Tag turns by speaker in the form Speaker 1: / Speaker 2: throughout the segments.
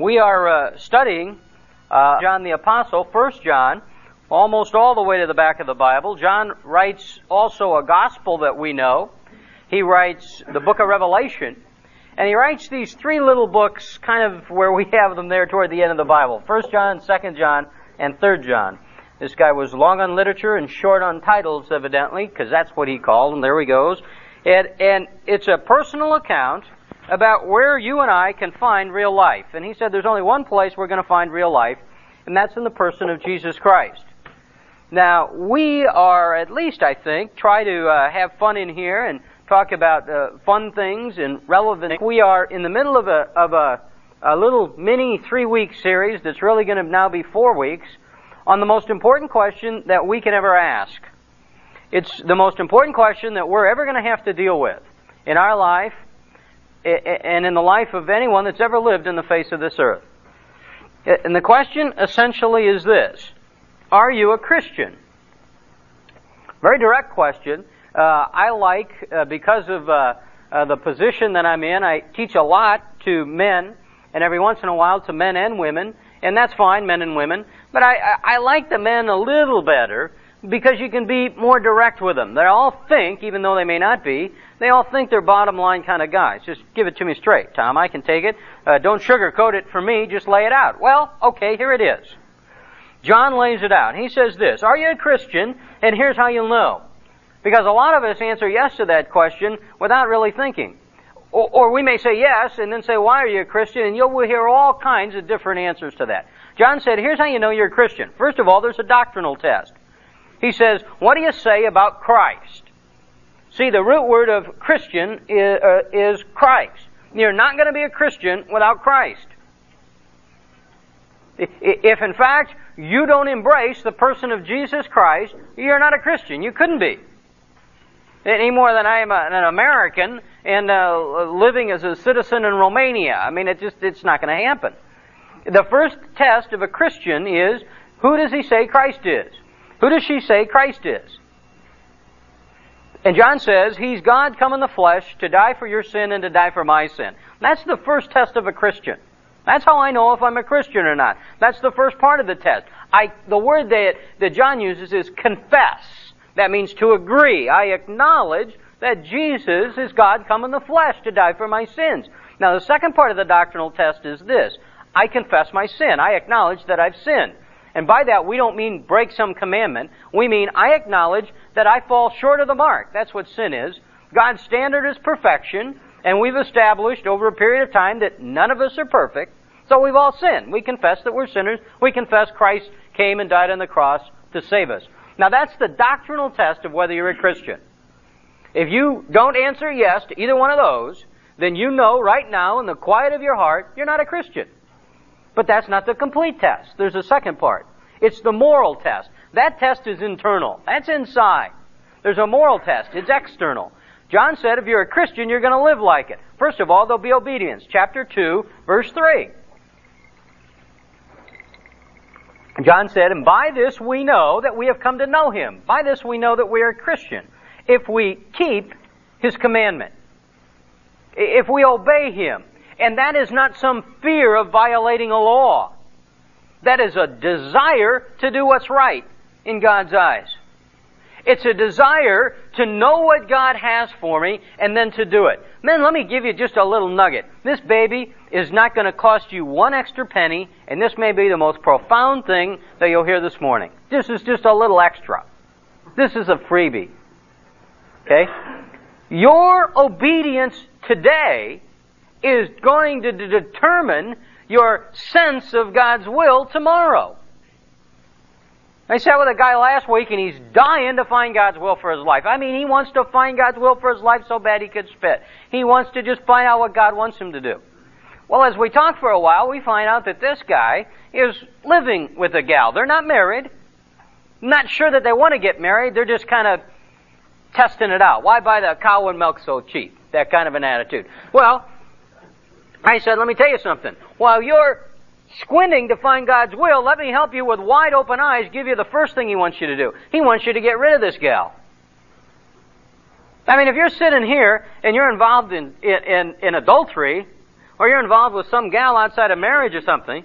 Speaker 1: We are uh, studying uh, John the Apostle, First John, almost all the way to the back of the Bible. John writes also a gospel that we know. He writes the book of Revelation. And he writes these three little books kind of where we have them there toward the end of the Bible. First John, Second John, and Third John. This guy was long on literature and short on titles, evidently, because that's what he called, and there he goes. And, and it's a personal account about where you and I can find real life. And he said there's only one place we're going to find real life, and that's in the person of Jesus Christ. Now, we are, at least I think, try to uh, have fun in here and talk about uh, fun things and relevant. We are in the middle of a, of a, a little mini three week series that's really going to now be four weeks on the most important question that we can ever ask. It's the most important question that we're ever going to have to deal with in our life and in the life of anyone that's ever lived in the face of this earth. And the question essentially is this Are you a Christian? Very direct question. Uh, I like, uh, because of uh, uh the position that I'm in, I teach a lot to men, and every once in a while to men and women, and that's fine, men and women. But I, I like the men a little better because you can be more direct with them. They all think, even though they may not be, they all think they're bottom line kind of guys. Just give it to me straight, Tom. I can take it. Uh, don't sugarcoat it for me. Just lay it out. Well, okay, here it is. John lays it out. He says this, Are you a Christian? And here's how you'll know. Because a lot of us answer yes to that question without really thinking. Or, or we may say yes and then say, Why are you a Christian? And you'll hear all kinds of different answers to that. John said, Here's how you know you're a Christian. First of all, there's a doctrinal test. He says, What do you say about Christ? See, the root word of Christian is, uh, is Christ. You're not going to be a Christian without Christ. If in fact you don't embrace the person of Jesus Christ, you're not a Christian. You couldn't be. Any more than I am an American and uh, living as a citizen in Romania. I mean, it just, it's not going to happen. The first test of a Christian is, who does he say Christ is? Who does she say Christ is? And John says, He's God come in the flesh to die for your sin and to die for my sin. That's the first test of a Christian. That's how I know if I'm a Christian or not. That's the first part of the test. I, the word that, that John uses is confess. That means to agree. I acknowledge that Jesus is God come in the flesh to die for my sins. Now the second part of the doctrinal test is this. I confess my sin. I acknowledge that I've sinned. And by that, we don't mean break some commandment. We mean I acknowledge that I fall short of the mark. That's what sin is. God's standard is perfection, and we've established over a period of time that none of us are perfect. So we've all sinned. We confess that we're sinners. We confess Christ came and died on the cross to save us. Now that's the doctrinal test of whether you're a Christian. If you don't answer yes to either one of those, then you know right now in the quiet of your heart you're not a Christian. But that's not the complete test. There's a second part. It's the moral test. That test is internal. That's inside. There's a moral test. It's external. John said if you're a Christian, you're going to live like it. First of all, there'll be obedience. Chapter 2, verse 3. John said, And by this we know that we have come to know him. By this we know that we are a Christian. If we keep his commandment. If we obey him. And that is not some fear of violating a law. That is a desire to do what's right in God's eyes. It's a desire to know what God has for me and then to do it. Men, let me give you just a little nugget. This baby is not going to cost you one extra penny, and this may be the most profound thing that you'll hear this morning. This is just a little extra. This is a freebie. Okay? Your obedience today is going to determine your sense of God's will tomorrow. I sat with a guy last week and he's dying to find God's will for his life. I mean, he wants to find God's will for his life so bad he could spit. He wants to just find out what God wants him to do. Well, as we talk for a while, we find out that this guy is living with a gal. They're not married. Not sure that they want to get married. They're just kind of testing it out. Why buy the cow and milk so cheap? That kind of an attitude. Well, I said, let me tell you something. While you're squinting to find God's will, let me help you with wide open eyes, give you the first thing He wants you to do. He wants you to get rid of this gal. I mean, if you're sitting here and you're involved in, in, in adultery, or you're involved with some gal outside of marriage or something,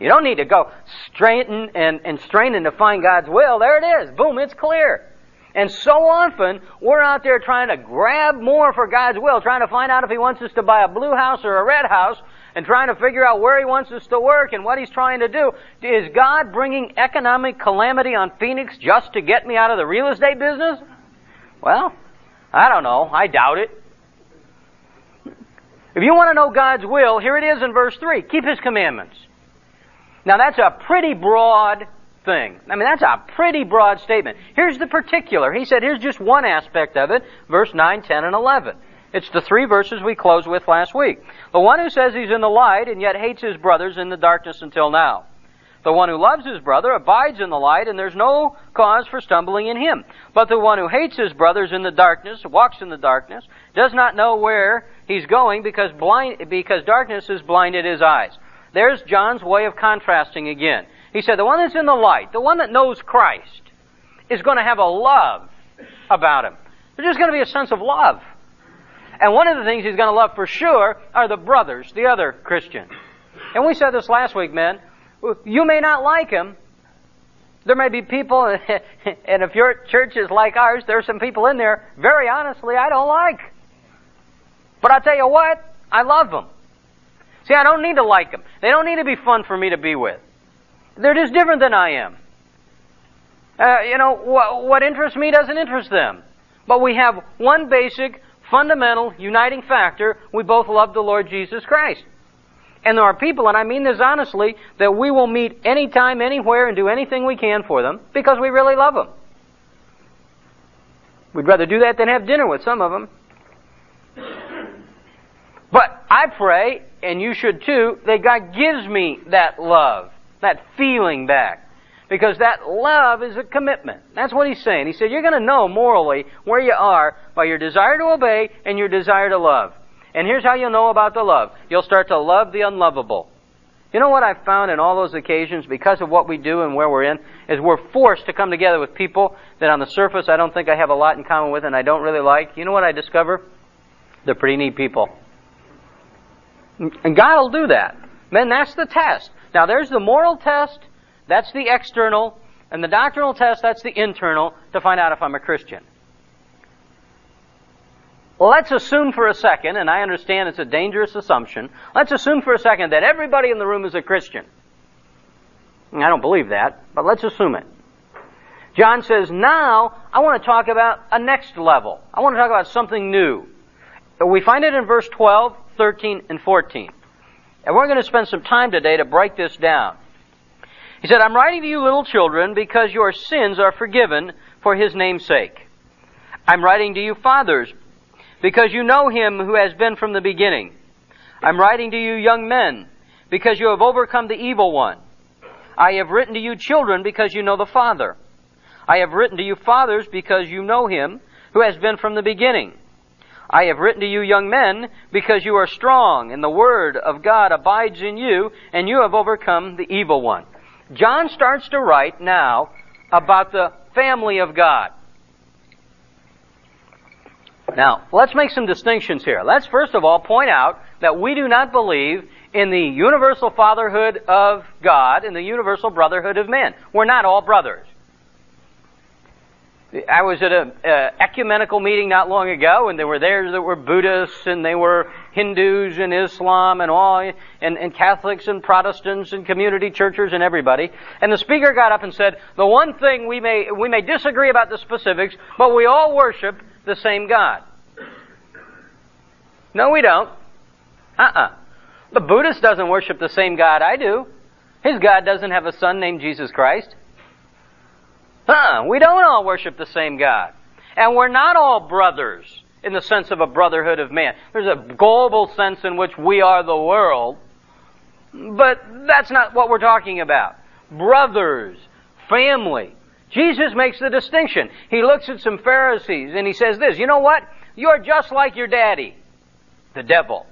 Speaker 1: you don't need to go straighten and, and straining to find God's will. There it is. Boom, it's clear. And so often, we're out there trying to grab more for God's will, trying to find out if He wants us to buy a blue house or a red house, and trying to figure out where He wants us to work and what He's trying to do. Is God bringing economic calamity on Phoenix just to get me out of the real estate business? Well, I don't know. I doubt it. If you want to know God's will, here it is in verse 3. Keep His commandments. Now that's a pretty broad thing. I mean, that's a pretty broad statement. Here's the particular. He said, here's just one aspect of it, verse 9, 10, and 11. It's the three verses we closed with last week. The one who says he's in the light and yet hates his brothers in the darkness until now. The one who loves his brother abides in the light, and there's no cause for stumbling in him. But the one who hates his brothers in the darkness, walks in the darkness, does not know where he's going because blind, because darkness has blinded his eyes. There's John's way of contrasting again. He said, the one that's in the light, the one that knows Christ, is going to have a love about him. There's just going to be a sense of love. And one of the things he's going to love for sure are the brothers, the other Christians. And we said this last week, men. You may not like him. There may be people, and if your church is like ours, there's some people in there, very honestly, I don't like. But I tell you what, I love them. See, I don't need to like them. They don't need to be fun for me to be with. They're just different than I am. Uh, you know, wh- what interests me doesn't interest them. But we have one basic, fundamental, uniting factor. We both love the Lord Jesus Christ. And there are people, and I mean this honestly, that we will meet anytime, anywhere, and do anything we can for them because we really love them. We'd rather do that than have dinner with some of them. But I pray, and you should too, that God gives me that love that feeling back. Because that love is a commitment. That's what he's saying. He said, you're going to know morally where you are by your desire to obey and your desire to love. And here's how you'll know about the love. You'll start to love the unlovable. You know what I've found in all those occasions, because of what we do and where we're in, is we're forced to come together with people that on the surface I don't think I have a lot in common with and I don't really like. You know what I discover? They're pretty neat people. And God will do that. Man, that's the test. Now there's the moral test, that's the external, and the doctrinal test, that's the internal, to find out if I'm a Christian. Let's assume for a second, and I understand it's a dangerous assumption, let's assume for a second that everybody in the room is a Christian. I don't believe that, but let's assume it. John says, now I want to talk about a next level. I want to talk about something new. We find it in verse 12, 13, and 14. And we're going to spend some time today to break this down. He said, I'm writing to you little children because your sins are forgiven for his name's sake. I'm writing to you fathers because you know him who has been from the beginning. I'm writing to you young men because you have overcome the evil one. I have written to you children because you know the Father. I have written to you fathers because you know him who has been from the beginning. I have written to you young men because you are strong and the word of God abides in you and you have overcome the evil one. John starts to write now about the family of God. Now, let's make some distinctions here. Let's first of all point out that we do not believe in the universal fatherhood of God and the universal brotherhood of men. We're not all brothers. I was at an ecumenical meeting not long ago, and there were there that were Buddhists, and they were Hindus and Islam, and all, and, and Catholics and Protestants and community churches and everybody. And the speaker got up and said, "The one thing we may we may disagree about the specifics, but we all worship the same God." No, we don't. Uh-uh. The Buddhist doesn't worship the same God I do. His God doesn't have a son named Jesus Christ. Huh, we don't all worship the same God. And we're not all brothers in the sense of a brotherhood of man. There's a global sense in which we are the world, but that's not what we're talking about. Brothers, family. Jesus makes the distinction. He looks at some Pharisees and he says this, you know what? You're just like your daddy, the devil.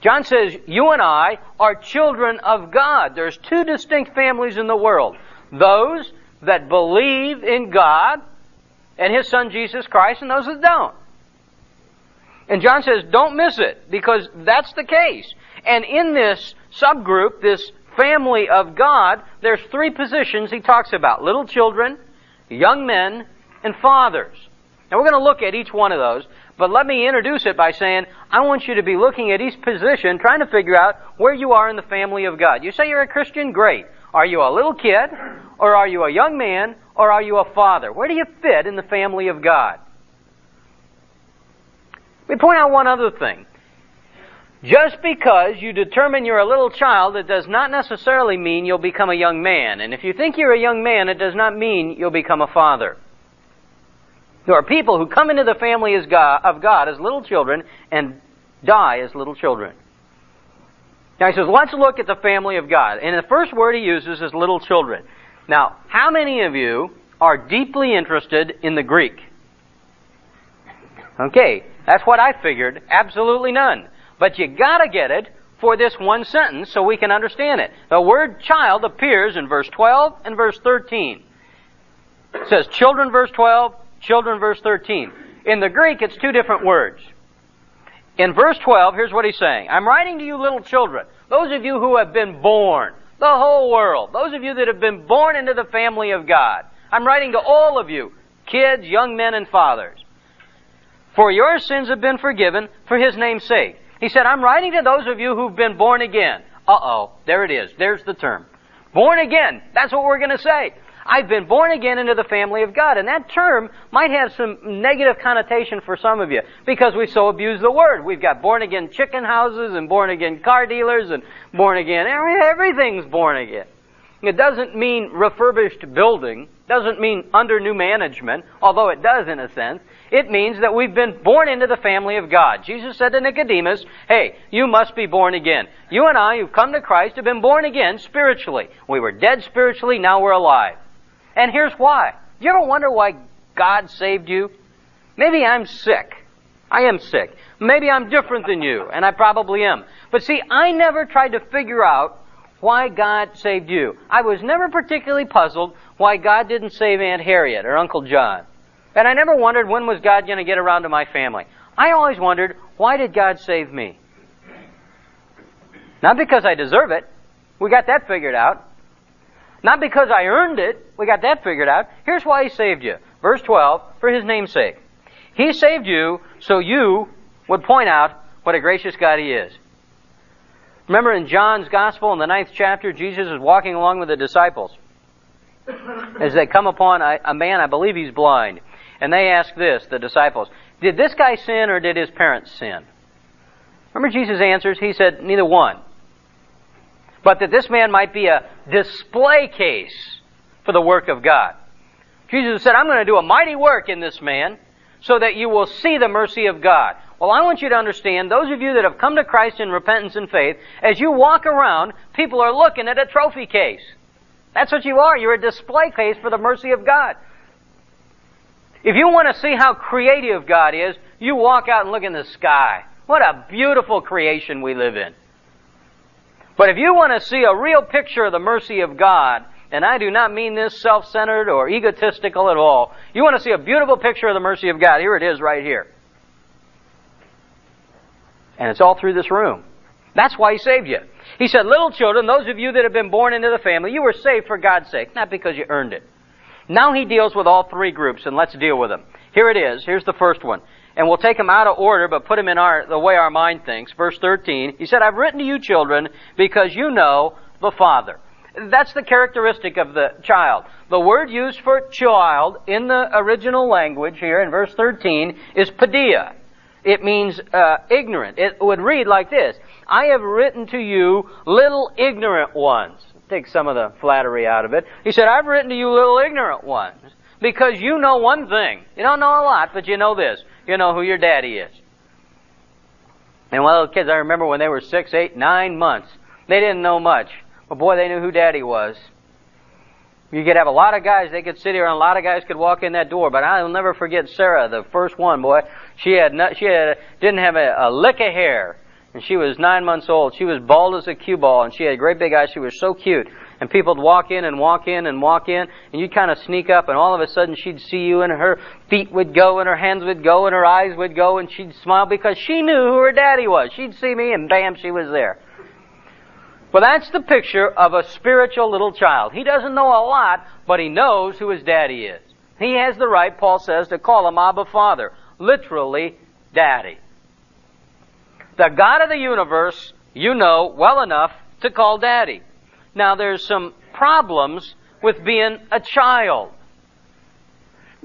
Speaker 1: John says, you and I are children of God. There's two distinct families in the world those that believe in God and His Son Jesus Christ and those that don't. And John says, don't miss it, because that's the case. And in this subgroup, this family of God, there's three positions he talks about. Little children, young men, and fathers. Now we're going to look at each one of those, but let me introduce it by saying, I want you to be looking at each position, trying to figure out where you are in the family of God. You say you're a Christian? Great. Are you a little kid? Or are you a young man? Or are you a father? Where do you fit in the family of God? We point out one other thing. Just because you determine you're a little child, it does not necessarily mean you'll become a young man. And if you think you're a young man, it does not mean you'll become a father. There are people who come into the family of God as little children and die as little children. Now he says, let's look at the family of God. And the first word he uses is little children. Now, how many of you are deeply interested in the Greek? Okay, that's what I figured. Absolutely none. But you gotta get it for this one sentence so we can understand it. The word child appears in verse 12 and verse 13. It says children verse 12, children verse 13. In the Greek, it's two different words. In verse 12, here's what he's saying. I'm writing to you little children, those of you who have been born, the whole world, those of you that have been born into the family of God. I'm writing to all of you, kids, young men, and fathers. For your sins have been forgiven for his name's sake. He said, I'm writing to those of you who've been born again. Uh-oh, there it is. There's the term. Born again. That's what we're going to say. I've been born again into the family of God. And that term might have some negative connotation for some of you because we so abuse the word. We've got born again chicken houses and born again car dealers and born again. Everything's born again. It doesn't mean refurbished building, doesn't mean under new management, although it does in a sense. It means that we've been born into the family of God. Jesus said to Nicodemus, hey, you must be born again. You and I who've come to Christ have been born again spiritually. We were dead spiritually, now we're alive. And here's why. You ever wonder why God saved you? Maybe I'm sick. I am sick. Maybe I'm different than you, and I probably am. But see, I never tried to figure out why God saved you. I was never particularly puzzled why God didn't save Aunt Harriet or Uncle John. And I never wondered when was God going to get around to my family. I always wondered, why did God save me? Not because I deserve it. We got that figured out. Not because I earned it. We got that figured out. Here's why He saved you. Verse 12, for His name's sake. He saved you so you would point out what a gracious God He is. Remember in John's Gospel in the ninth chapter, Jesus is walking along with the disciples. As they come upon a, a man, I believe he's blind. And they ask this, the disciples, did this guy sin or did his parents sin? Remember Jesus' answers? He said, neither one. But that this man might be a display case for the work of God. Jesus said, I'm going to do a mighty work in this man so that you will see the mercy of God. Well, I want you to understand, those of you that have come to Christ in repentance and faith, as you walk around, people are looking at a trophy case. That's what you are. You're a display case for the mercy of God. If you want to see how creative God is, you walk out and look in the sky. What a beautiful creation we live in. But if you want to see a real picture of the mercy of God, and I do not mean this self-centered or egotistical at all, you want to see a beautiful picture of the mercy of God, here it is right here. And it's all through this room. That's why He saved you. He said, little children, those of you that have been born into the family, you were saved for God's sake, not because you earned it. Now he deals with all three groups, and let's deal with them. Here it is. Here's the first one. And we'll take them out of order, but put them in our, the way our mind thinks. Verse 13. He said, I've written to you children because you know the Father. That's the characteristic of the child. The word used for child in the original language here in verse 13 is paidia. It means uh, ignorant. It would read like this. I have written to you little ignorant ones take some of the flattery out of it. He said, I've written to you little ignorant ones because you know one thing. You don't know a lot, but you know this. You know who your daddy is. And one of the kids, I remember when they were six, eight, nine months, they didn't know much. But boy, they knew who daddy was. You could have a lot of guys, they could sit here and a lot of guys could walk in that door, but I'll never forget Sarah, the first one, boy. She had, not, she had, didn't have a, a lick of hair and she was nine months old. She was bald as a cue ball, and she had great big eyes. She was so cute. And people'd walk in and walk in and walk in, and you'd kind of sneak up, and all of a sudden she'd see you, and her feet would go, and her hands would go, and her eyes would go, and she'd smile because she knew who her daddy was. She'd see me, and bam, she was there. Well, that's the picture of a spiritual little child. He doesn't know a lot, but he knows who his daddy is. He has the right, Paul says, to call him Abba Father. Literally, daddy. The God of the universe, you know well enough to call daddy. Now there's some problems with being a child.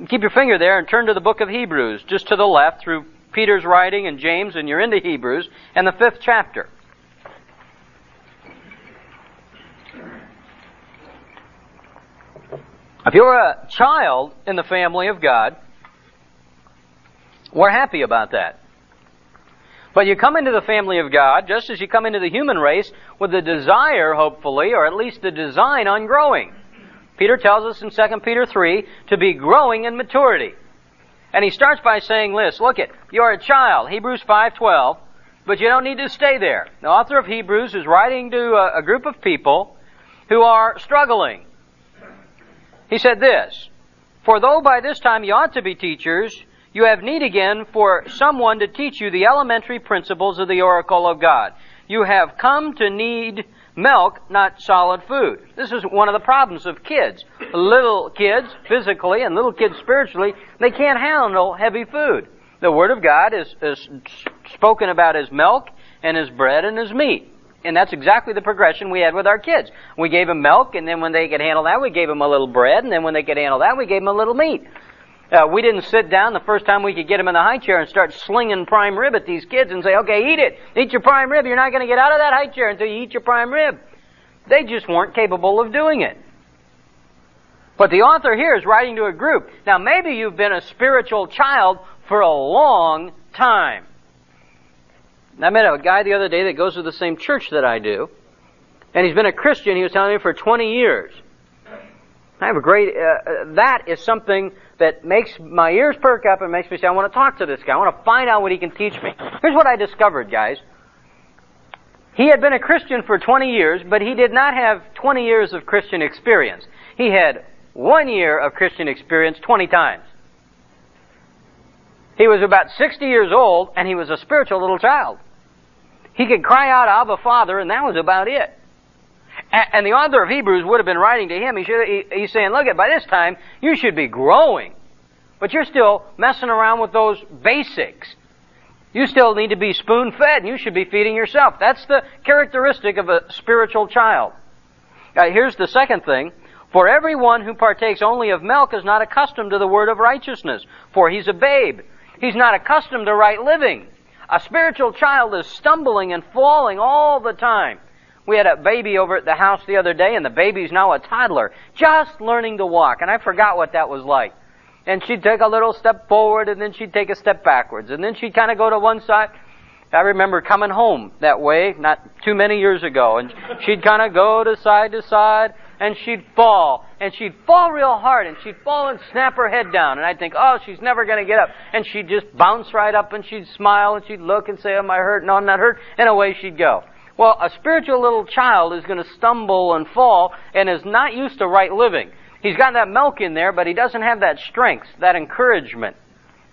Speaker 1: Keep your finger there and turn to the book of Hebrews, just to the left through Peter's writing and James, and you're into Hebrews, and the fifth chapter. If you're a child in the family of God, we're happy about that. But you come into the family of God, just as you come into the human race, with the desire, hopefully, or at least the design on growing. Peter tells us in 2 Peter 3 to be growing in maturity. And he starts by saying this, look it, you're a child, Hebrews 5.12, but you don't need to stay there. The author of Hebrews is writing to a, a group of people who are struggling. He said this, For though by this time you ought to be teachers, you have need again for someone to teach you the elementary principles of the oracle of God. You have come to need milk, not solid food. This is one of the problems of kids. Little kids, physically, and little kids spiritually, they can't handle heavy food. The Word of God is, is spoken about as milk and as bread and as meat. And that's exactly the progression we had with our kids. We gave them milk, and then when they could handle that, we gave them a little bread, and then when they could handle that, we gave them a little meat. Uh, we didn't sit down the first time we could get them in the high chair and start slinging prime rib at these kids and say, okay, eat it. Eat your prime rib. You're not going to get out of that high chair until you eat your prime rib. They just weren't capable of doing it. But the author here is writing to a group. Now maybe you've been a spiritual child for a long time. I met a guy the other day that goes to the same church that I do, and he's been a Christian, he was telling me, for 20 years. I have a great, uh, uh, that is something that makes my ears perk up and makes me say, I want to talk to this guy. I want to find out what he can teach me. Here's what I discovered, guys. He had been a Christian for 20 years, but he did not have 20 years of Christian experience. He had one year of Christian experience 20 times. He was about 60 years old, and he was a spiritual little child. He could cry out, Abba, Father, and that was about it. And the author of Hebrews would have been writing to him. He should, he, he's saying, look, at by this time, you should be growing. But you're still messing around with those basics. You still need to be spoon fed, and you should be feeding yourself. That's the characteristic of a spiritual child. Uh, here's the second thing. For everyone who partakes only of milk is not accustomed to the word of righteousness, for he's a babe. He's not accustomed to right living. A spiritual child is stumbling and falling all the time. We had a baby over at the house the other day, and the baby's now a toddler, just learning to walk, and I forgot what that was like. And she'd take a little step forward, and then she'd take a step backwards, and then she'd kind of go to one side. I remember coming home that way, not too many years ago, and she'd kind of go to side to side, and she'd fall, and she'd fall real hard, and she'd fall and snap her head down, and I'd think, oh, she's never to get up, and she'd just bounce right up, and she'd smile, and she'd look and say, am I hurt? No, I'm not hurt, and away she'd go. Well, a spiritual little child is going to stumble and fall and is not used to right living. He's got that milk in there, but he doesn't have that strength, that encouragement,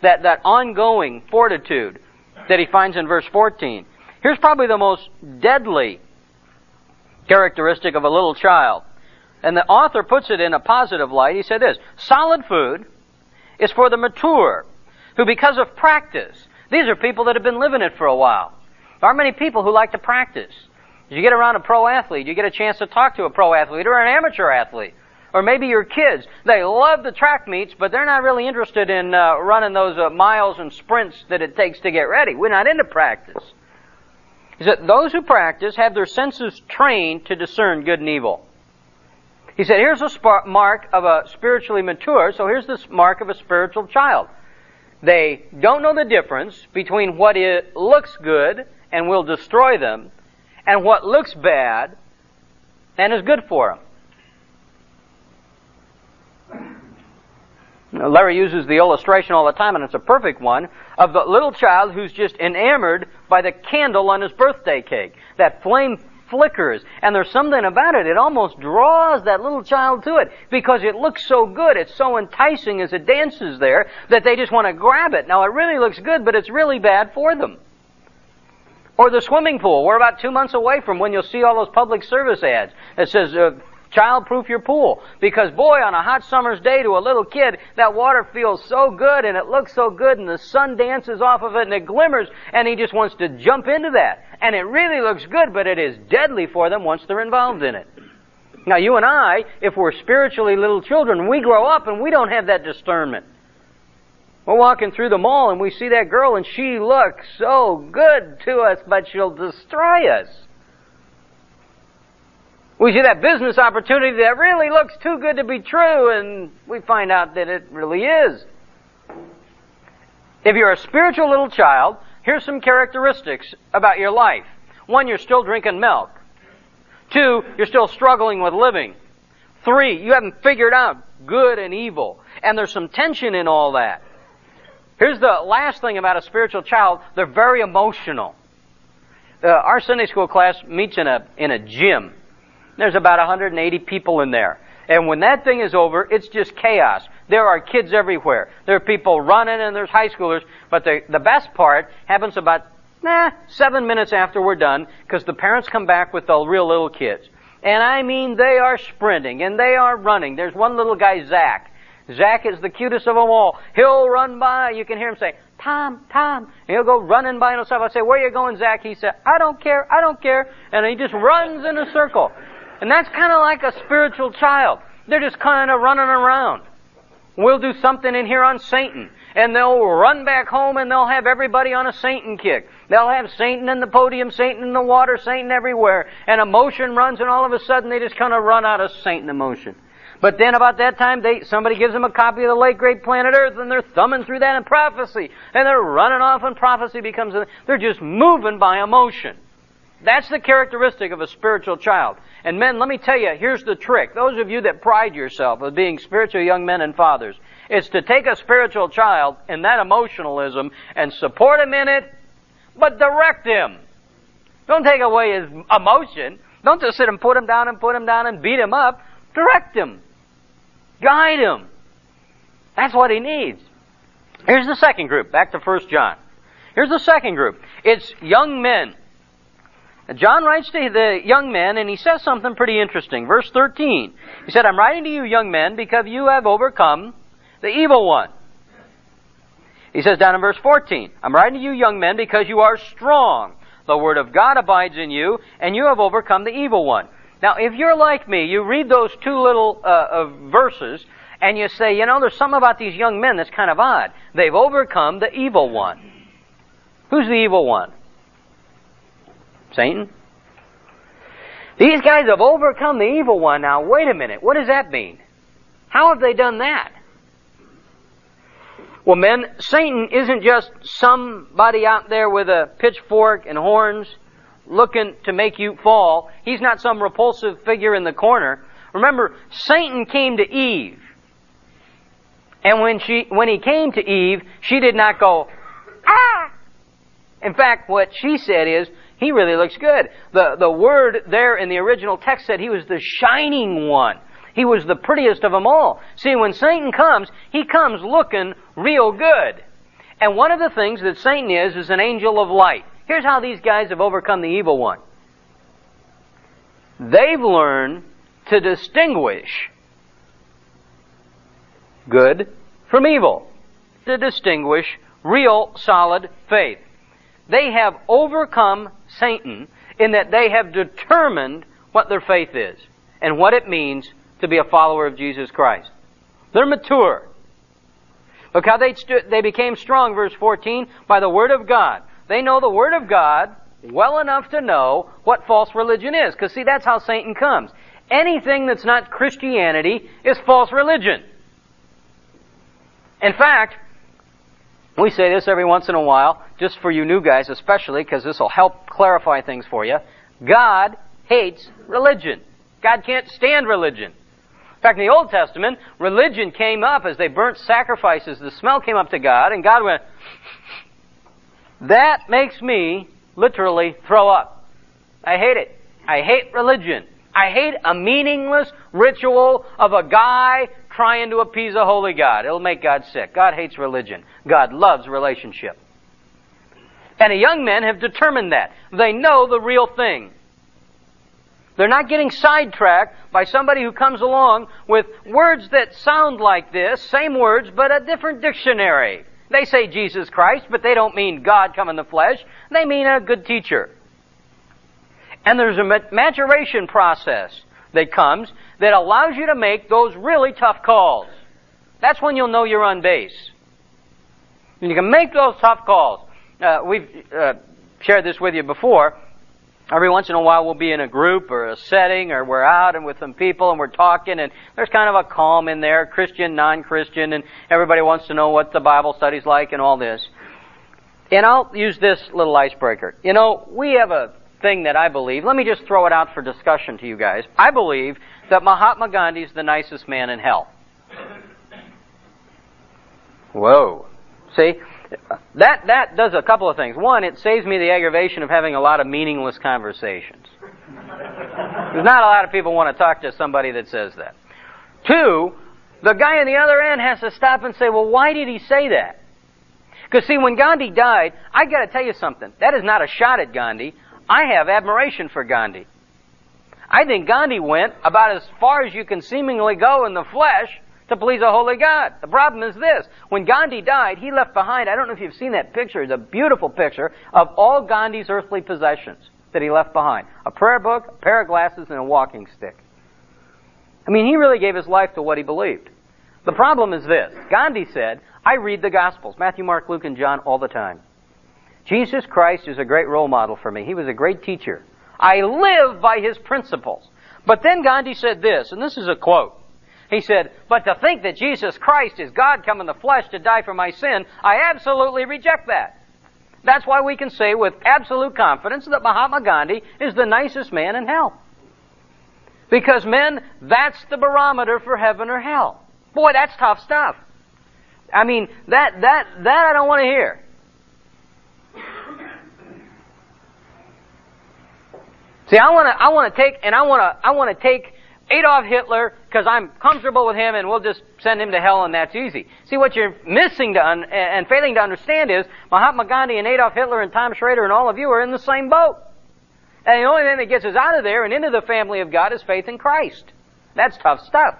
Speaker 1: that, that ongoing fortitude that he finds in verse 14. Here's probably the most deadly characteristic of a little child. And the author puts it in a positive light. He said this, solid food is for the mature, who because of practice, these are people that have been living it for a while. There aren't many people who like to practice. You get around a pro athlete, you get a chance to talk to a pro athlete or an amateur athlete. Or maybe your kids. They love the track meets, but they're not really interested in uh, running those uh, miles and sprints that it takes to get ready. We're not into practice. He said, those who practice have their senses trained to discern good and evil. He said, here's a sp- mark of a spiritually mature, so here's the mark of a spiritual child. They don't know the difference between what it looks good and will destroy them, and what looks bad and is good for them. Larry uses the illustration all the time, and it's a perfect one, of the little child who's just enamored by the candle on his birthday cake. That flame flickers. And there's something about it. It almost draws that little child to it because it looks so good. It's so enticing as it dances there that they just want to grab it. Now it really looks good, but it's really bad for them. Or the swimming pool. We're about two months away from when you'll see all those public service ads that says, uh, child-proof your pool. Because boy, on a hot summer's day to a little kid, that water feels so good and it looks so good and the sun dances off of it and it glimmers and he just wants to jump into that. And it really looks good, but it is deadly for them once they're involved in it. Now you and I, if we're spiritually little children, we grow up and we don't have that discernment. We're walking through the mall and we see that girl and she looks so good to us, but she'll destroy us. We see that business opportunity that really looks too good to be true and we find out that it really is. If you're a spiritual little child, here's some characteristics about your life. One, you're still drinking milk. Two, you're still struggling with living. Three, you haven't figured out good and evil. And there's some tension in all that. Here's the last thing about a spiritual child. They're very emotional. Uh, our Sunday school class meets in a, in a gym. There's about 180 people in there. And when that thing is over, it's just chaos. There are kids everywhere. There are people running and there's high schoolers. But the, the best part happens about, nah, seven minutes after we're done, because the parents come back with the real little kids. And I mean, they are sprinting and they are running. There's one little guy, Zach. Zach is the cutest of them all. He'll run by, you can hear him say, Tom, Tom. And he'll go running by himself. I say, where are you going, Zach? He said, I don't care, I don't care. And he just runs in a circle. And that's kind of like a spiritual child. They're just kind of running around. We'll do something in here on Satan. And they'll run back home and they'll have everybody on a Satan kick. They'll have Satan in the podium, Satan in the water, Satan everywhere. And emotion runs and all of a sudden they just kind of run out of Satan emotion. But then about that time, they, somebody gives them a copy of the late great planet Earth and they're thumbing through that in prophecy. And they're running off and prophecy becomes, a, they're just moving by emotion. That's the characteristic of a spiritual child. And men, let me tell you, here's the trick. Those of you that pride yourself of being spiritual young men and fathers, it's to take a spiritual child in that emotionalism and support him in it, but direct him. Don't take away his emotion. Don't just sit and put him down and put him down and beat him up. Direct him. Guide him. That's what he needs. Here's the second group. Back to 1 John. Here's the second group. It's young men. John writes to the young men and he says something pretty interesting. Verse 13. He said, I'm writing to you young men because you have overcome the evil one. He says down in verse 14, I'm writing to you young men because you are strong. The word of God abides in you and you have overcome the evil one. Now, if you're like me, you read those two little uh, uh, verses and you say, you know, there's something about these young men that's kind of odd. They've overcome the evil one. Who's the evil one? Satan? These guys have overcome the evil one. Now, wait a minute. What does that mean? How have they done that? Well, men, Satan isn't just somebody out there with a pitchfork and horns looking to make you fall. He's not some repulsive figure in the corner. Remember, Satan came to Eve. And when she, when he came to Eve, she did not go, ah! In fact, what she said is, he really looks good. The, the word there in the original text said he was the shining one. He was the prettiest of them all. See, when Satan comes, he comes looking real good. And one of the things that Satan is, is an angel of light. Here's how these guys have overcome the evil one. They've learned to distinguish good from evil. To distinguish real solid faith. They have overcome Satan in that they have determined what their faith is and what it means to be a follower of Jesus Christ. They're mature. Look how they, stu- they became strong, verse 14, by the Word of God. They know the Word of God well enough to know what false religion is. Because see, that's how Satan comes. Anything that's not Christianity is false religion. In fact, we say this every once in a while, just for you new guys especially, because this will help clarify things for you. God hates religion. God can't stand religion. In fact, in the Old Testament, religion came up as they burnt sacrifices. The smell came up to God, and God went, That makes me literally throw up. I hate it. I hate religion. I hate a meaningless ritual of a guy trying to appease a holy God. It'll make God sick. God hates religion. God loves relationship. And the young men have determined that. They know the real thing. They're not getting sidetracked by somebody who comes along with words that sound like this, same words, but a different dictionary. They say Jesus Christ, but they don't mean God come in the flesh. They mean a good teacher. And there's a maturation process that comes that allows you to make those really tough calls. That's when you'll know you're on base. And you can make those tough calls. Uh, we've uh, shared this with you before. Every once in a while we'll be in a group or a setting or we're out and with some people and we're talking and there's kind of a calm in there, Christian, non-Christian, and everybody wants to know what the Bible study's like and all this. And I'll use this little icebreaker. You know, we have a thing that I believe. Let me just throw it out for discussion to you guys. I believe that Mahatma Gandhi is the nicest man in hell. Whoa. See? That, that does a couple of things. One, it saves me the aggravation of having a lot of meaningless conversations. There's not a lot of people want to talk to somebody that says that. Two, the guy on the other end has to stop and say, well, why did he say that? Because see, when Gandhi died, I gotta tell you something. That is not a shot at Gandhi. I have admiration for Gandhi. I think Gandhi went about as far as you can seemingly go in the flesh to please a holy God. The problem is this. When Gandhi died, he left behind, I don't know if you've seen that picture, it's a beautiful picture of all Gandhi's earthly possessions that he left behind. A prayer book, a pair of glasses, and a walking stick. I mean, he really gave his life to what he believed. The problem is this. Gandhi said, I read the Gospels, Matthew, Mark, Luke, and John all the time. Jesus Christ is a great role model for me. He was a great teacher. I live by his principles. But then Gandhi said this, and this is a quote. He said, But to think that Jesus Christ is God come in the flesh to die for my sin, I absolutely reject that. That's why we can say with absolute confidence that Mahatma Gandhi is the nicest man in hell. Because men, that's the barometer for heaven or hell. Boy, that's tough stuff. I mean, that, that, that I don't want to hear. See, I want to, I want to take, and I want to, I want to take Adolf Hitler because I'm comfortable with him, and we'll just send him to hell, and that's easy. See, what you're missing to un- and failing to understand is Mahatma Gandhi and Adolf Hitler and Tom Schrader and all of you are in the same boat. And the only thing that gets us out of there and into the family of God is faith in Christ. That's tough stuff.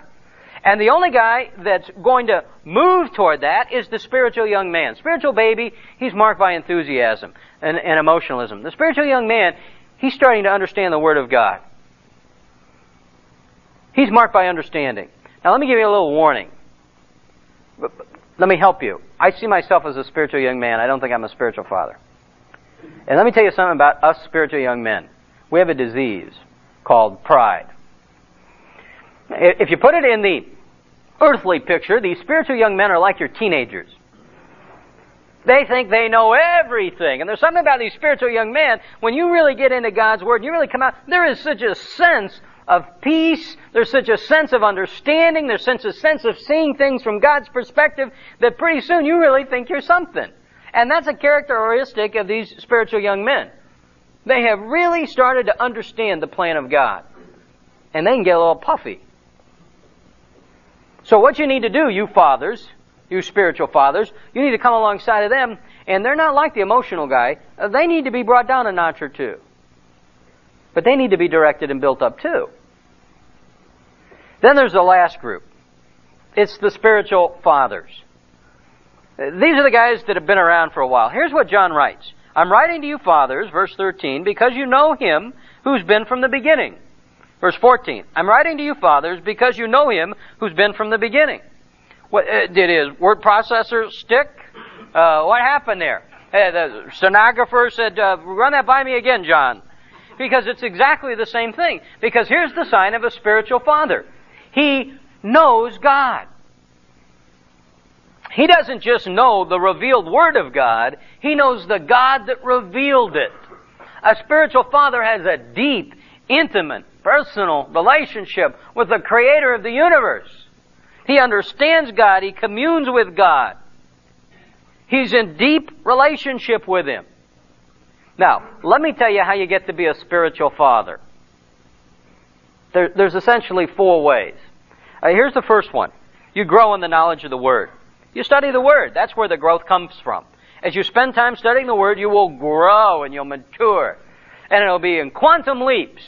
Speaker 1: And the only guy that's going to move toward that is the spiritual young man. Spiritual baby, he's marked by enthusiasm and, and emotionalism. The spiritual young man, He's starting to understand the Word of God. He's marked by understanding. Now let me give you a little warning. Let me help you. I see myself as a spiritual young man. I don't think I'm a spiritual father. And let me tell you something about us spiritual young men. We have a disease called pride. If you put it in the earthly picture, these spiritual young men are like your teenagers. They think they know everything. And there's something about these spiritual young men, when you really get into God's Word, and you really come out, there is such a sense of peace, there's such a sense of understanding, there's such a sense of seeing things from God's perspective that pretty soon you really think you're something. And that's a characteristic of these spiritual young men. They have really started to understand the plan of God. And they can get a little puffy. So what you need to do, you fathers, you spiritual fathers, you need to come alongside of them, and they're not like the emotional guy. They need to be brought down a notch or two. But they need to be directed and built up too. Then there's the last group. It's the spiritual fathers. These are the guys that have been around for a while. Here's what John writes. I'm writing to you fathers, verse 13, because you know him who's been from the beginning. Verse 14, I'm writing to you fathers because you know him who's been from the beginning. What, uh, did his word processor stick? Uh, what happened there? Uh, the stenographer said, uh, run that by me again, John. Because it's exactly the same thing. Because here's the sign of a spiritual father. He knows God. He doesn't just know the revealed Word of God, He knows the God that revealed it. A spiritual father has a deep, intimate, personal relationship with the Creator of the universe. He understands God. He communes with God. He's in deep relationship with Him. Now, let me tell you how you get to be a spiritual father. there, there's essentially four ways. Uh, here's the first one. You grow in the knowledge of the Word. You study the Word. That's where the growth comes from. As you spend time studying the Word, you will grow and you'll mature. And it'll be in quantum leaps.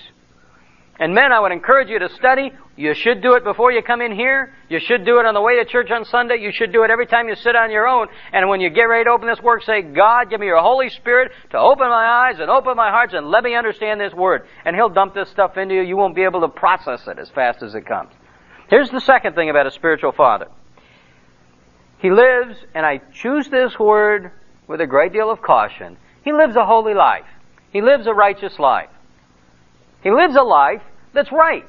Speaker 1: And men, I would encourage you to study. You should do it before you come in here. You should do it on the way to church on Sunday. You should do it every time you sit on your own. And when you get ready to open this work, say, God, give me your Holy Spirit to open my eyes and open my hearts and let me understand this Word. And He'll dump this stuff into you. You won't be able to process it as fast as it comes. Here's the second thing about a spiritual father. He lives, and I choose this word with a great deal of caution, he lives a holy life. He lives a righteous life. He lives a life that's right.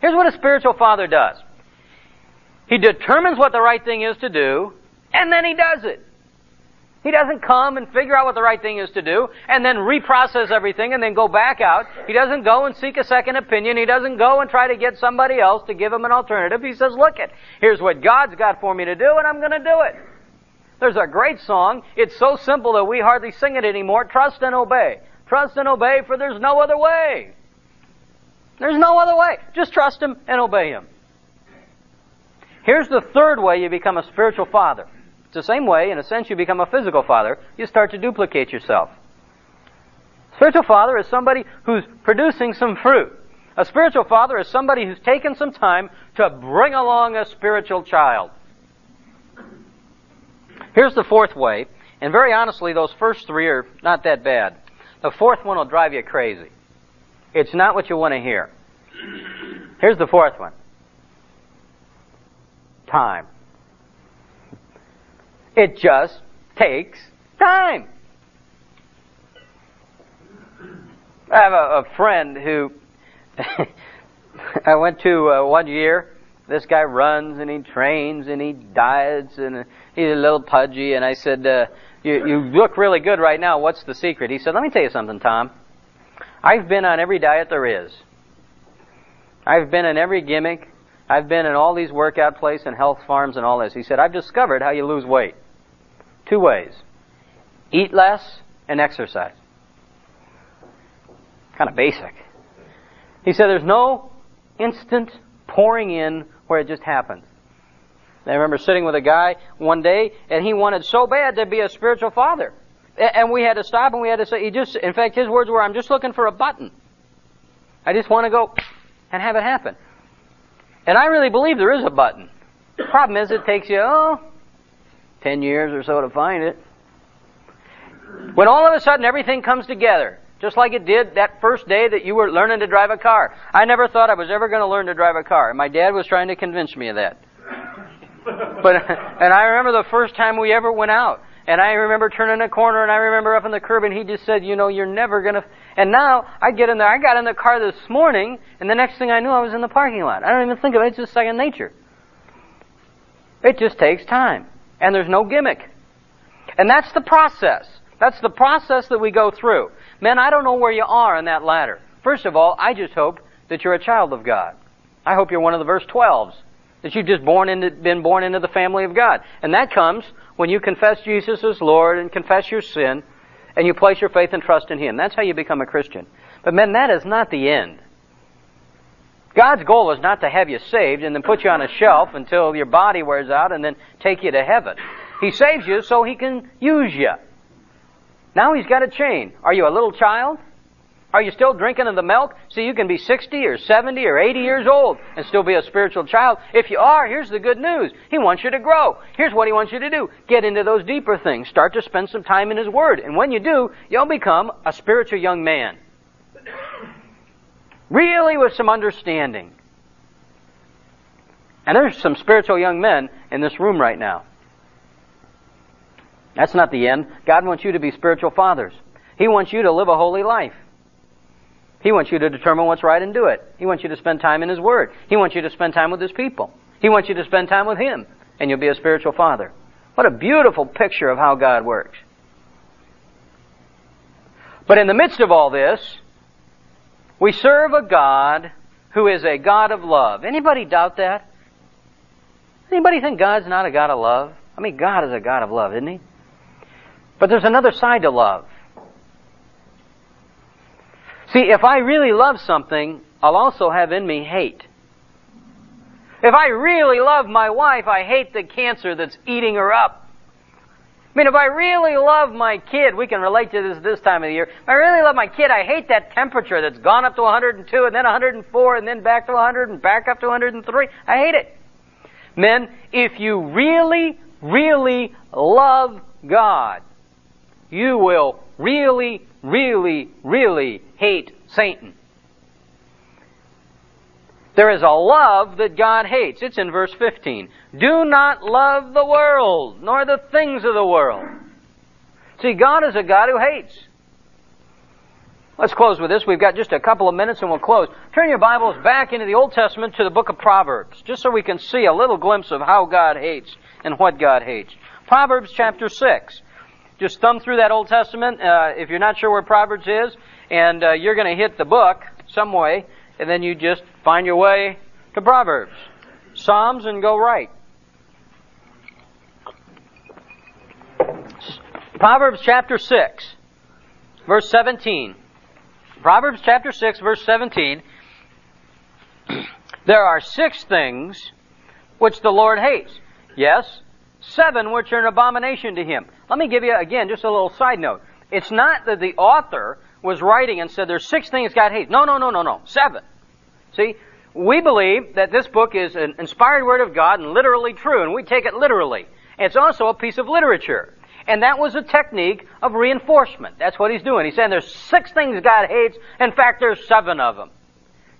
Speaker 1: Here's what a spiritual father does. He determines what the right thing is to do, and then he does it. He doesn't come and figure out what the right thing is to do and then reprocess everything and then go back out. He doesn't go and seek a second opinion. He doesn't go and try to get somebody else to give him an alternative. He says, look it, here's what God's got for me to do and I'm gonna do it. There's a great song. It's so simple that we hardly sing it anymore. Trust and obey. Trust and obey for there's no other way. There's no other way. Just trust Him and obey Him. Here's the third way you become a spiritual father. It's the same way, in a sense, you become a physical father. You start to duplicate yourself. Spiritual father is somebody who's producing some fruit. A spiritual father is somebody who's taken some time to bring along a spiritual child. Here's the fourth way, and very honestly, those first three are not that bad. The fourth one will drive you crazy. It's not what you want to hear. Here's the fourth one time. It just takes time. I have a, a friend who I went to uh, one year. This guy runs and he trains and he diets and he's a little pudgy. And I said, uh, you, "You look really good right now. What's the secret?" He said, "Let me tell you something, Tom. I've been on every diet there is. I've been in every gimmick. I've been in all these workout places and health farms and all this. He said, I've discovered how you lose weight. Two ways. Eat less and exercise. Kind of basic. He said there's no instant pouring in where it just happens. I remember sitting with a guy one day and he wanted so bad to be a spiritual father. And we had to stop and we had to say, he just, in fact, his words were, I'm just looking for a button. I just want to go and have it happen. And I really believe there is a button. The problem is it takes you, oh, 10 years or so to find it. When all of a sudden everything comes together, just like it did that first day that you were learning to drive a car. I never thought I was ever going to learn to drive a car. My dad was trying to convince me of that. But, and I remember the first time we ever went out. And I remember turning a corner and I remember up on the curb and he just said, you know, you're never gonna, and now I get in there, I got in the car this morning and the next thing I knew I was in the parking lot. I don't even think of it, it's just second nature. It just takes time. And there's no gimmick. And that's the process. That's the process that we go through. Men, I don't know where you are on that ladder. First of all, I just hope that you're a child of God. I hope you're one of the verse 12s. That you've just born into, been born into the family of God. And that comes when you confess Jesus as Lord and confess your sin and you place your faith and trust in Him. That's how you become a Christian. But men, that is not the end. God's goal is not to have you saved and then put you on a shelf until your body wears out and then take you to heaven. He saves you so He can use you. Now He's got a chain. Are you a little child? Are you still drinking of the milk so you can be 60 or 70 or 80 years old and still be a spiritual child? If you are, here's the good news. He wants you to grow. Here's what He wants you to do. Get into those deeper things. Start to spend some time in His Word. And when you do, you'll become a spiritual young man. Really with some understanding. And there's some spiritual young men in this room right now. That's not the end. God wants you to be spiritual fathers. He wants you to live a holy life. He wants you to determine what's right and do it. He wants you to spend time in His Word. He wants you to spend time with His people. He wants you to spend time with Him, and you'll be a spiritual father. What a beautiful picture of how God works. But in the midst of all this, we serve a God who is a God of love. Anybody doubt that? Anybody think God's not a God of love? I mean, God is a God of love, isn't He? But there's another side to love. See, if I really love something, I'll also have in me hate. If I really love my wife, I hate the cancer that's eating her up. I mean, if I really love my kid, we can relate to this this time of the year. If I really love my kid, I hate that temperature that's gone up to 102 and then 104 and then back to 100 and back up to 103. I hate it. Men, if you really, really love God, you will really, really, really hate Satan. There is a love that God hates. It's in verse 15. Do not love the world, nor the things of the world. See, God is a God who hates. Let's close with this. We've got just a couple of minutes and we'll close. Turn your Bibles back into the Old Testament to the book of Proverbs, just so we can see a little glimpse of how God hates and what God hates. Proverbs chapter 6. Just thumb through that Old Testament. Uh, if you're not sure where Proverbs is, and uh, you're going to hit the book some way, and then you just find your way to Proverbs, Psalms, and go right. Proverbs chapter 6, verse 17. Proverbs chapter 6, verse 17. there are six things which the Lord hates. Yes, seven which are an abomination to him. Let me give you again just a little side note. It's not that the author was writing and said there's six things God hates. No, no, no, no, no. Seven. See, we believe that this book is an inspired word of God and literally true, and we take it literally. It's also a piece of literature. And that was a technique of reinforcement. That's what he's doing. He's saying there's six things God hates. In fact, there's seven of them.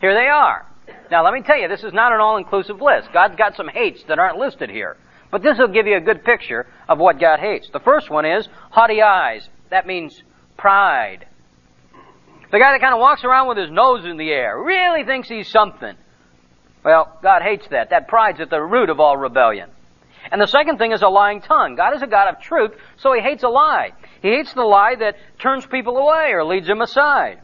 Speaker 1: Here they are. Now let me tell you, this is not an all-inclusive list. God's got some hates that aren't listed here. But this will give you a good picture of what God hates. The first one is haughty eyes. That means pride. The guy that kind of walks around with his nose in the air really thinks he's something. Well, God hates that. That pride's at the root of all rebellion. And the second thing is a lying tongue. God is a God of truth, so He hates a lie. He hates the lie that turns people away or leads them aside.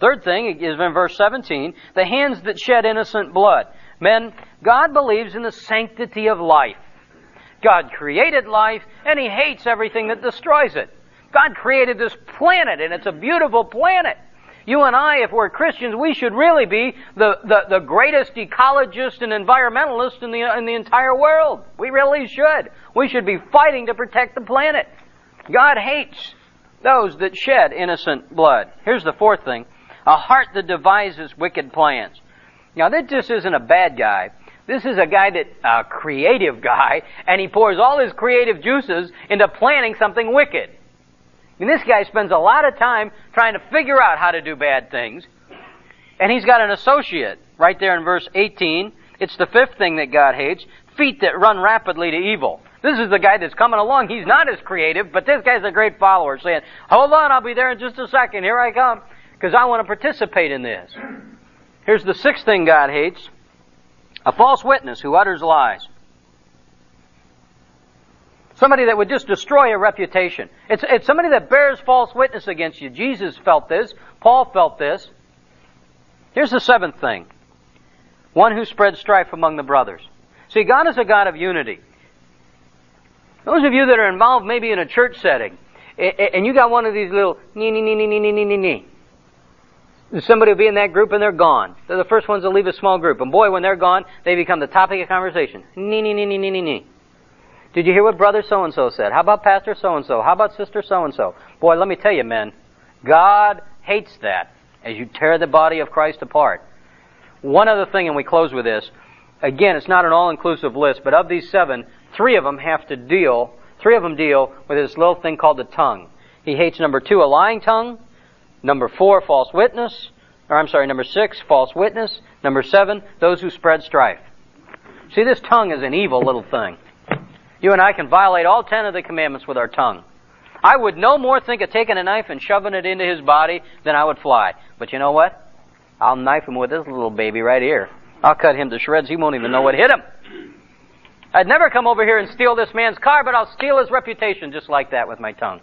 Speaker 1: Third thing is in verse 17, the hands that shed innocent blood. Men, God believes in the sanctity of life. God created life, and He hates everything that destroys it. God created this planet, and it's a beautiful planet. You and I, if we're Christians, we should really be the, the, the greatest ecologist and environmentalist in the, in the entire world. We really should. We should be fighting to protect the planet. God hates those that shed innocent blood. Here's the fourth thing. A heart that devises wicked plans. Now, this just isn't a bad guy. This is a guy that, a creative guy, and he pours all his creative juices into planning something wicked. And this guy spends a lot of time trying to figure out how to do bad things. And he's got an associate right there in verse 18. It's the fifth thing that God hates. Feet that run rapidly to evil. This is the guy that's coming along. He's not as creative, but this guy's a great follower saying, hold on, I'll be there in just a second. Here I come. Because I want to participate in this. Here's the sixth thing God hates. A false witness who utters lies. Somebody that would just destroy a reputation. It's, it's somebody that bears false witness against you. Jesus felt this. Paul felt this. Here's the seventh thing. One who spreads strife among the brothers. See, God is a God of unity. Those of you that are involved maybe in a church setting, and you got one of these little nee nee nee nee nee nee nee nee. Somebody will be in that group and they're gone. They're the first ones to leave a small group. And boy, when they're gone, they become the topic of conversation. Nee nee nee nee nee nee. Did you hear what brother so and so said? How about pastor so and so? How about sister so and so? Boy, let me tell you, men, God hates that as you tear the body of Christ apart. One other thing, and we close with this. Again, it's not an all-inclusive list, but of these seven, three of them have to deal, three of them deal with this little thing called the tongue. He hates number two, a lying tongue. Number four, false witness. Or I'm sorry, number six, false witness. Number seven, those who spread strife. See, this tongue is an evil little thing. You and I can violate all ten of the commandments with our tongue. I would no more think of taking a knife and shoving it into his body than I would fly. But you know what? I'll knife him with this little baby right here. I'll cut him to shreds. He won't even know what hit him. I'd never come over here and steal this man's car, but I'll steal his reputation just like that with my tongue.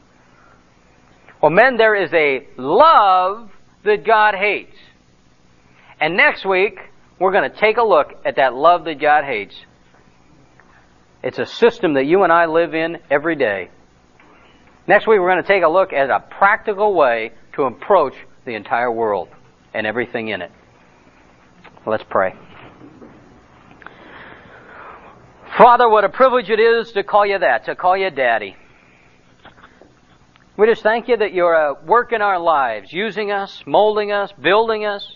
Speaker 1: Well, men, there is a love that God hates. And next week, we're going to take a look at that love that God hates it's a system that you and I live in every day. Next week, we're going to take a look at a practical way to approach the entire world and everything in it. Let's pray. Father, what a privilege it is to call you that, to call you Daddy. We just thank you that you're uh, at work in our lives, using us, molding us, building us.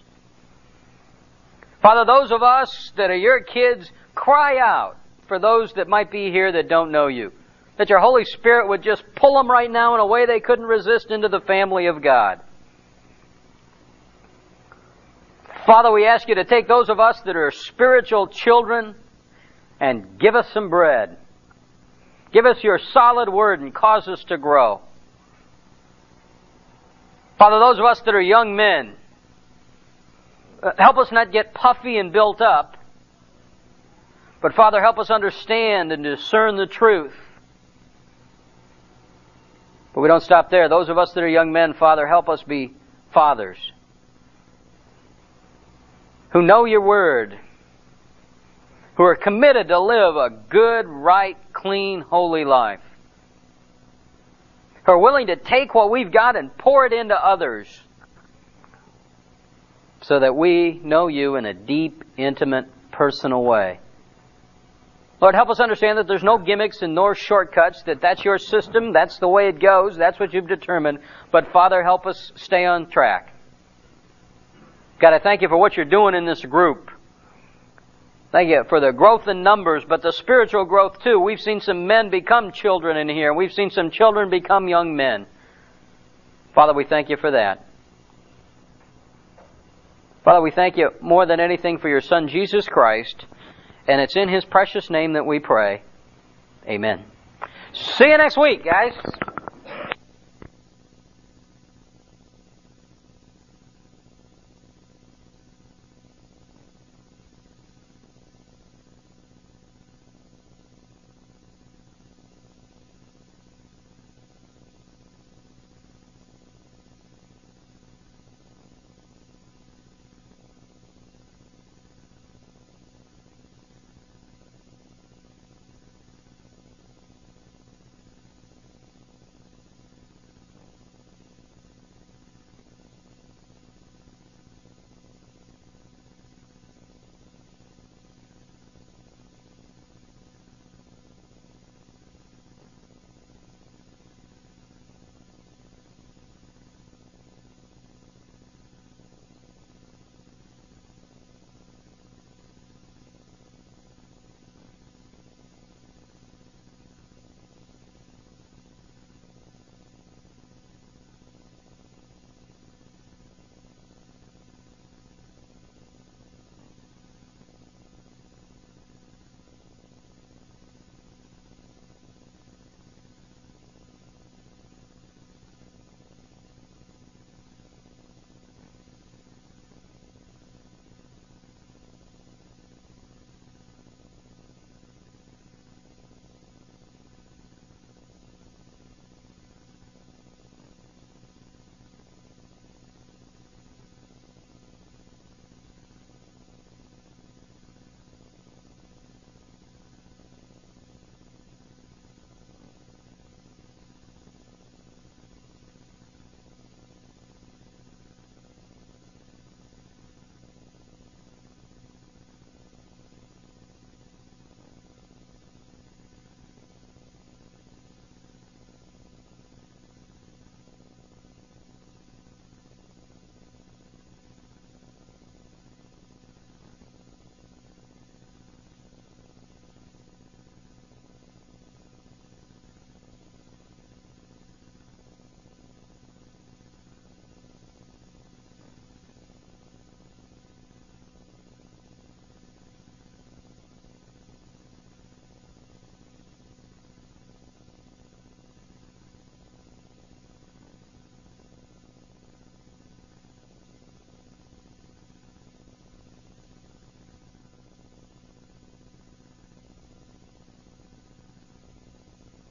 Speaker 1: Father, those of us that are your kids, cry out for those that might be here that don't know you. That your Holy Spirit would just pull them right now in a way they couldn't resist into the family of God. Father, we ask you to take those of us that are spiritual children and give us some bread. Give us your solid word and cause us to grow. Father, those of us that are young men, uh, help us not get puffy and built up, but Father, help us understand and discern the truth. But we don't stop there. Those of us that are young men, Father, help us be fathers who know your word who are committed to live a good, right, clean, holy life. Are willing to take what we've got and pour it into others so that we know you in a deep, intimate, personal way. Lord, help us understand that there's no gimmicks and nor shortcuts, that that's your system, that's the way it goes, that's what you've determined. But Father, help us stay on track. God, I thank you for what you're doing in this group. Thank you for the growth in numbers, but the spiritual growth too. We've seen some men become children in here. We've seen some children become young men. Father, we thank you for that. Father, we thank you more than anything for your Son, Jesus Christ, and it's in His precious name that we pray. Amen. See you next week, guys.